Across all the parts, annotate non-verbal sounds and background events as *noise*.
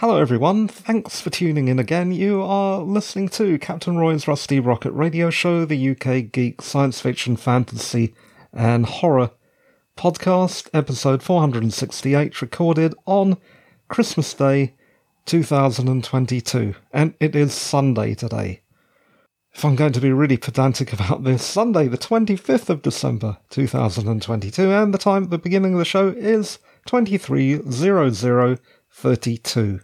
Hello, everyone. Thanks for tuning in again. You are listening to Captain Roy's Rusty Rocket Radio Show, the UK geek science fiction, fantasy, and horror podcast, episode 468, recorded on Christmas Day 2022. And it is Sunday today. If I'm going to be really pedantic about this, Sunday, the 25th of December 2022, and the time at the beginning of the show is 230032.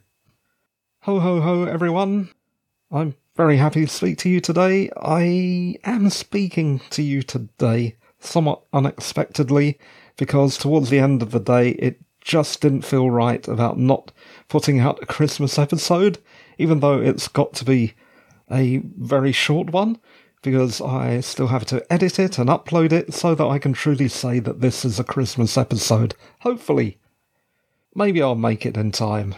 Ho ho ho, everyone. I'm very happy to speak to you today. I am speaking to you today somewhat unexpectedly because towards the end of the day it just didn't feel right about not putting out a Christmas episode, even though it's got to be a very short one because I still have to edit it and upload it so that I can truly say that this is a Christmas episode. Hopefully. Maybe I'll make it in time.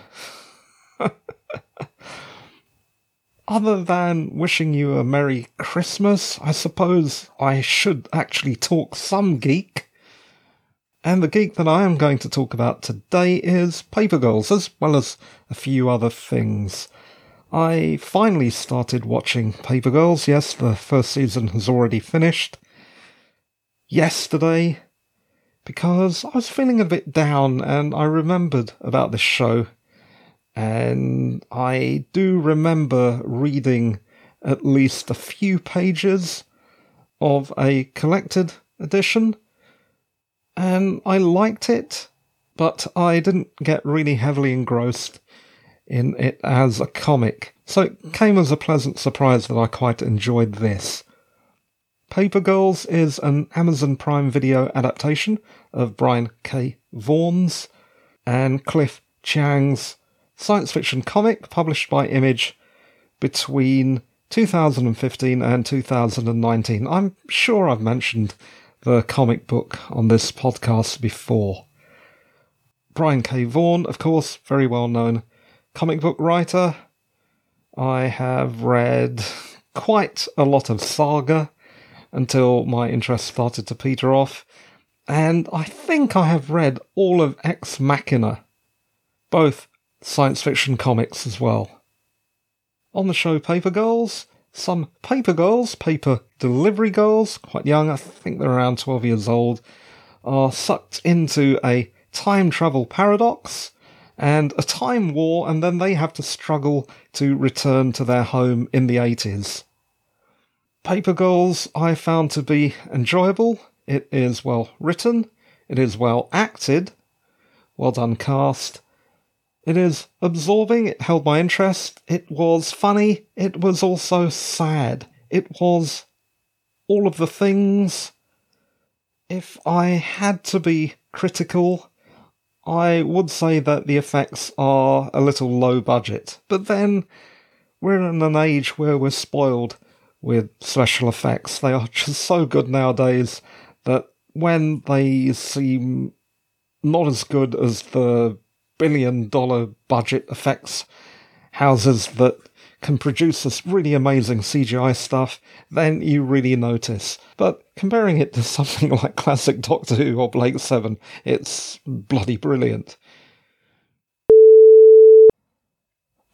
Other than wishing you a Merry Christmas, I suppose I should actually talk some geek. And the geek that I am going to talk about today is Paper Girls, as well as a few other things. I finally started watching Paper Girls. Yes, the first season has already finished. Yesterday, because I was feeling a bit down and I remembered about this show. And I do remember reading at least a few pages of a collected edition, and I liked it, but I didn't get really heavily engrossed in it as a comic, so it came as a pleasant surprise that I quite enjoyed this. Paper Girls is an Amazon Prime Video adaptation of Brian K. Vaughan's and Cliff Chiang's science fiction comic published by Image between 2015 and 2019. I'm sure I've mentioned the comic book on this podcast before. Brian K. Vaughan, of course, very well known comic book writer. I have read quite a lot of Saga until my interest started to peter off, and I think I have read all of Ex Machina, both science fiction comics as well. On the show Paper Girls, some paper girls, paper delivery girls, quite young, I think they're around 12 years old, are sucked into a time travel paradox and a time war, and then they have to struggle to return to their home in the 80s. Paper Girls I found to be enjoyable. It is well written, it is well acted, well done cast, it is absorbing, it held my interest, it was funny, it was also sad. It was all of the things. If I had to be critical, I would say that the effects are a little low budget. But then, we're in an age where we're spoiled with special effects. They are just so good nowadays that when they seem not as good as the billion dollar budget effects houses that can produce this really amazing CGI stuff, then you really notice. But comparing it to *laughs* something like classic Doctor Who or Blake Seven, it's bloody brilliant.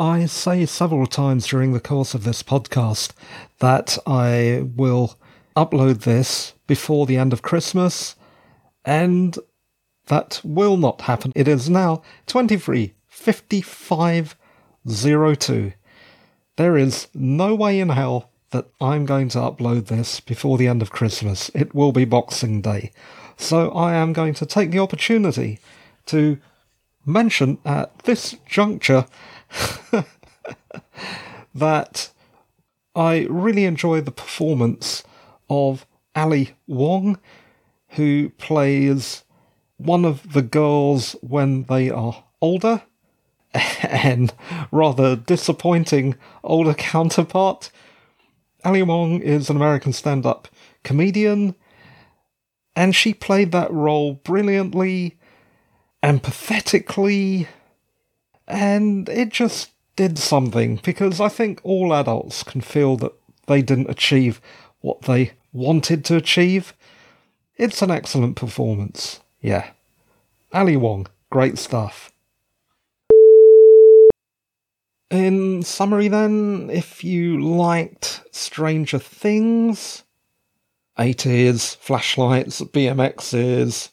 I say several times during the course of this podcast that I will upload this before the end of Christmas, and that will not happen. It is now 235502. There is no way in hell that I'm going to upload this before the end of Christmas. It will be Boxing Day. So I am going to take the opportunity to mention at this juncture *laughs* that I really enjoy the performance of Ali Wong, who plays one of the girls when they are older *laughs* and rather disappointing older counterpart. Ali Wong is an American stand up comedian, and she played that role brilliantly, empathetically, and it just did something because I think all adults can feel that they didn't achieve what they wanted to achieve. It's an excellent performance. Yeah. Ali Wong, great stuff. In summary, then, if you liked Stranger Things, 80s, flashlights, BMXs,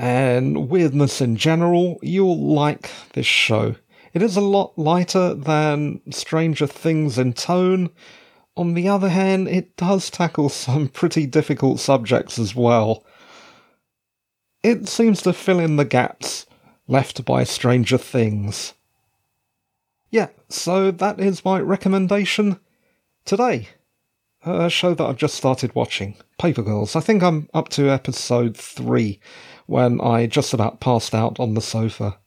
and weirdness in general, you'll like this show. It is a lot lighter than Stranger Things in tone. On the other hand, it does tackle *laughs* some pretty difficult subjects as well. It seems to fill in the gaps left by Stranger Things. Yeah, so that is my recommendation today. A show that I've just started watching, Paper Girls. I think I'm up to episode three when I just about passed out on the sofa.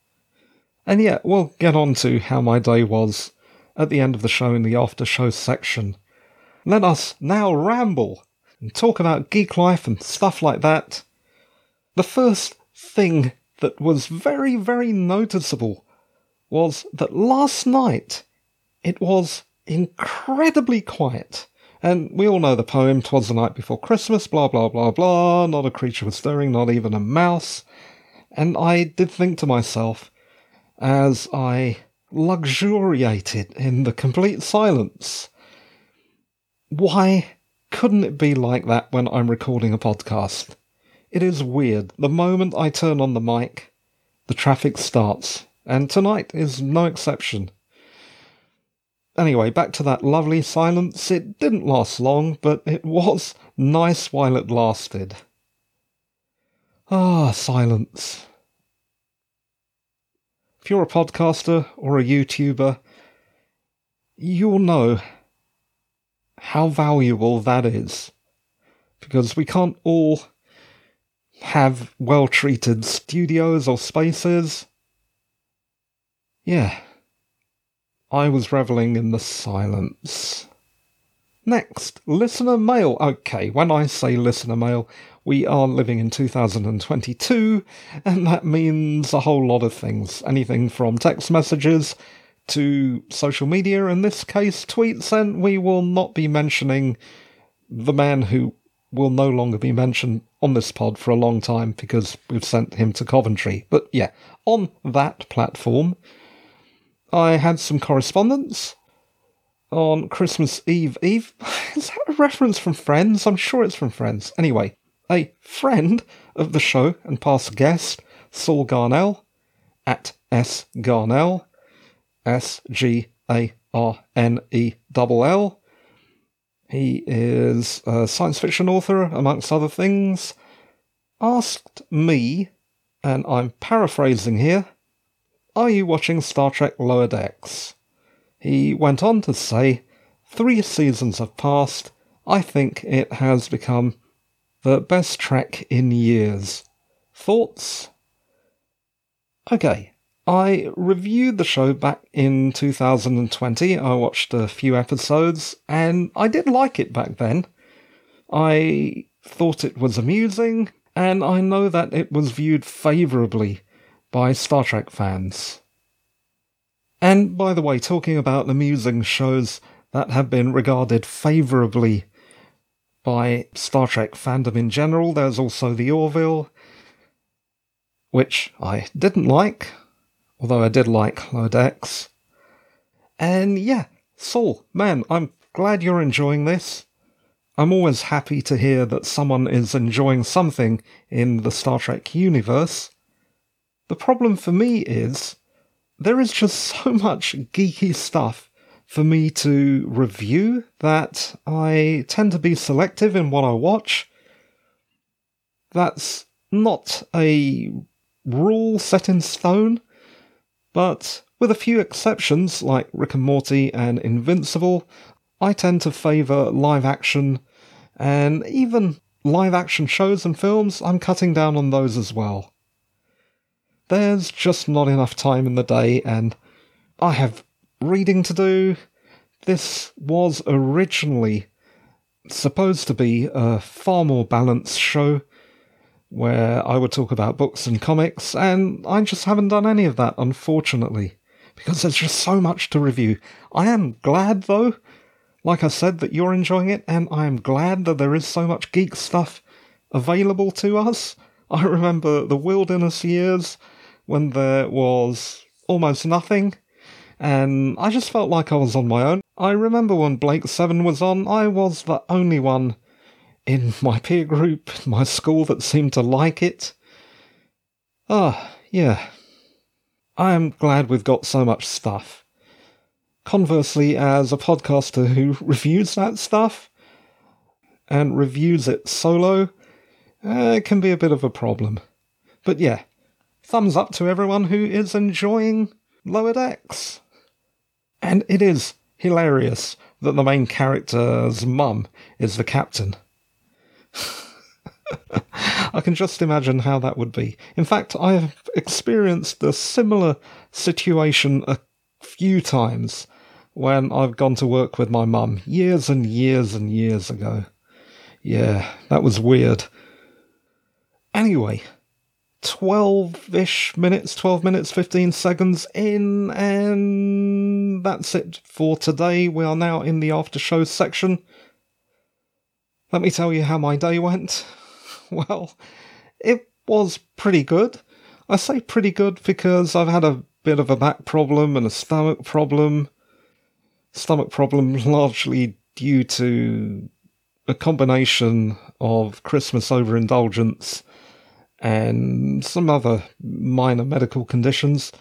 And yeah, we'll get on to how my day was at the end of the show in the after show section. Let us now ramble and talk about geek life and stuff like that. The first thing that was very, very noticeable was that last night it was incredibly quiet. And we all know the poem, Twas the Night Before Christmas, blah, blah, blah, blah, not a creature was stirring, not even a mouse. And I did think to myself, as I luxuriated in the complete silence. Why couldn't it be like that when I'm recording a podcast? It is weird. The moment I turn on the mic, the traffic starts, and tonight is no exception. Anyway, back to that lovely silence. It didn't last long, but it was nice while it lasted. Ah, silence. If you're a podcaster or a YouTuber, you'll know how valuable that is. Because we can't all have well treated studios or spaces. Yeah. I was reveling in the silence. Next, listener mail. Okay, when I say listener mail, we are living in 2022, and that means a whole lot of things. Anything from text messages to social media, in this case, tweets, and we will not be mentioning the man who will no longer be mentioned on this pod for a long time because we've sent him to Coventry. But yeah, on that platform, I had some correspondence on Christmas Eve. Eve? *laughs* Is that a reference from Friends? I'm sure it's from Friends. Anyway, a friend of the show and past guest, Saul Garnell, at S Garnell, S G A R N E L L. He is a science fiction author, amongst other things. Asked me, and I'm paraphrasing here, are you watching Star Trek Lower Decks? He went on to say, Three seasons have passed. I think it has become the best Trek in years. Thoughts? Okay, I reviewed the show back in 2020. I watched a few episodes and I did like it back then. I thought it was amusing, and I know that it was viewed favourably by Star Trek fans. And by the way, talking about amusing shows that have been regarded favourably by Star Trek fandom in general. There's also The Orville, which I didn't like, although I did like Decks. And yeah, Saul, man, I'm glad you're enjoying this. I'm always happy to hear that someone is enjoying something in the Star Trek universe. The problem for me is there is just *laughs* so much geeky stuff for me to review that I tend to be selective in what I watch. That's not a rule set in stone, but with a few exceptions like Rick and Morty and Invincible, I tend to favour live action and even live action shows and films, I'm cutting down on those as well. There's just not enough time in the day, and I have reading to do. This was originally supposed to be a far more balanced show where I would talk about books and comics, and I just haven't done any of that, unfortunately, because there's just so much to review. I am glad, though, like I said, that you're enjoying it, and I am glad that there is so much geek stuff available to us. I remember the wilderness years when there was almost nothing, and I just felt like I was on my own. I remember when Blake 7 was on, I was the only one in *laughs* my peer group, my school, that seemed to like it. Ah, oh, yeah. I am glad we've got so much stuff. Conversely, as a podcaster who *laughs* reviews that stuff and reviews it solo, uh, it can be a bit of a problem. But yeah, thumbs up to everyone who is enjoying Lower Decks. And it is hilarious that the main character's mum is the captain. *laughs* I can just imagine how that would be. In fact, I have experienced a similar situation a few times when I've gone to work with my mum years and years and years ago. Yeah, that was weird. Anyway, 12 ish minutes, 12 minutes, 15 seconds in, and that's it for today. We are now in the after show section. Let me tell you how my day went. *laughs* Well, it was pretty good. I say pretty good because I've had a bit of a back problem and a stomach problem. Stomach problem *laughs* largely due to a combination of Christmas overindulgence and some other minor medical conditions,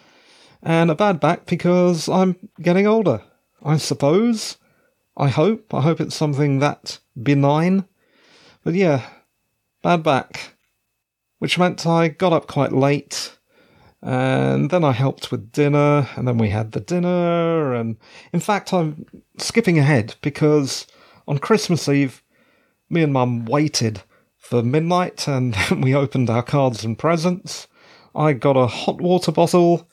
and a bad back because I'm getting older, I suppose. I hope. I hope it's something that benign. But yeah, bad back. Which meant I got up quite late, and then I helped with dinner, and then we had the dinner, and in fact, I'm skipping ahead because on Christmas Eve, me and Mum waited for midnight and *laughs* we opened our cards and presents. I got a hot water bottle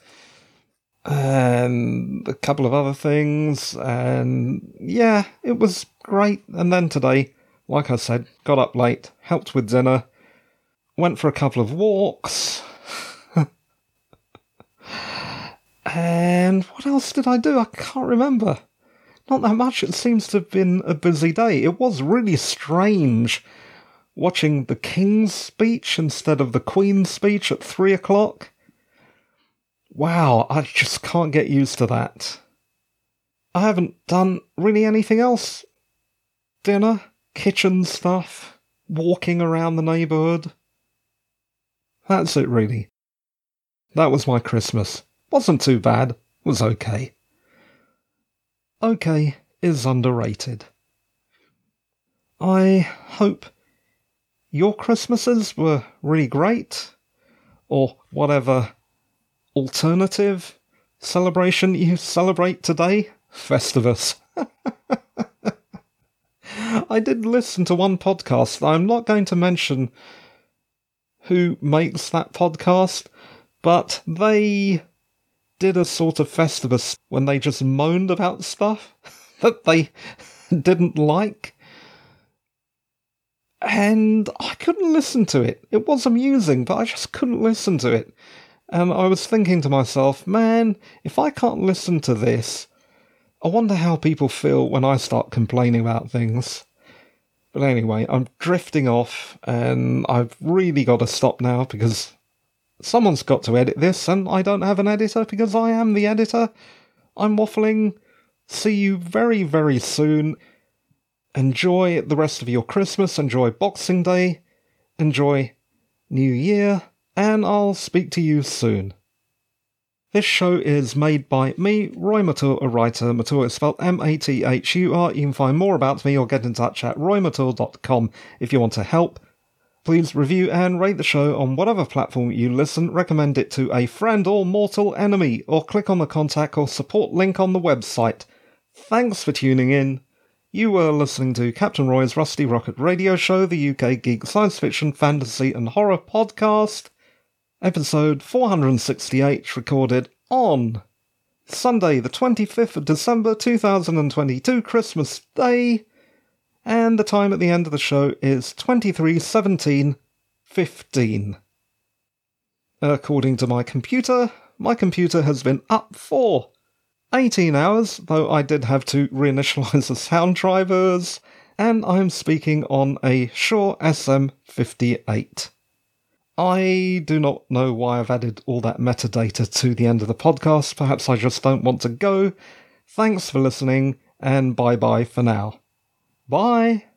and a couple of other things, and yeah, it was great. And then today, like I said, got up late, helped with dinner, went for a couple of walks. *laughs* and what else did I do? I can't remember. Not that much. It seems to have been a busy day. It was really strange watching the King's speech instead of the Queen's speech at three o'clock. Wow, I just can't get used to that. I haven't done really anything else. Dinner, kitchen stuff, walking around the neighbourhood. That's it, really. That was my Christmas. Wasn't too bad, was okay. Okay is underrated. I hope your Christmases were really great, or whatever alternative celebration you celebrate today, Festivus. *laughs* I did listen to one podcast. I'm not going to mention who makes that podcast, but they did a sort of Festivus when they just moaned about stuff *laughs* that they *laughs* didn't like and I couldn't listen to it. It was amusing, but I just couldn't listen to it. And I was thinking to myself, man, if I can't listen to this, I wonder how people feel when I start complaining about things. But anyway, I'm drifting off, and I've really got to stop now because someone's got to edit this, and I don't have an editor because I am the editor. I'm waffling. See you very, very soon. Enjoy the rest of your Christmas, enjoy Boxing Day, enjoy New Year, and I'll speak to you soon. This show is made by me, Roy Mathur, a writer. Mathur is spelled M-A-T-H-U-R. You can find more about me or get in touch at roymathur.com if you want to help. Please review and rate the show on whatever platform you listen, recommend it to a friend or mortal enemy, or click on the contact or support link on the website. Thanks for tuning in. You were listening to Captain Roy's Rusty Rocket Radio Show, the UK geek science fiction, fantasy, and horror podcast, episode 468, recorded on Sunday, the 25th of December 2022, Christmas Day, and the time at the end of the show is 23:17:15. According to my computer, my computer has been up for 18 hours, though I did have to reinitialize the sound drivers, and I'm speaking on a Shure SM58. I do not know why I've added all that metadata to the end of the podcast. Perhaps I just don't want to go. Thanks for listening, and bye bye for now. Bye!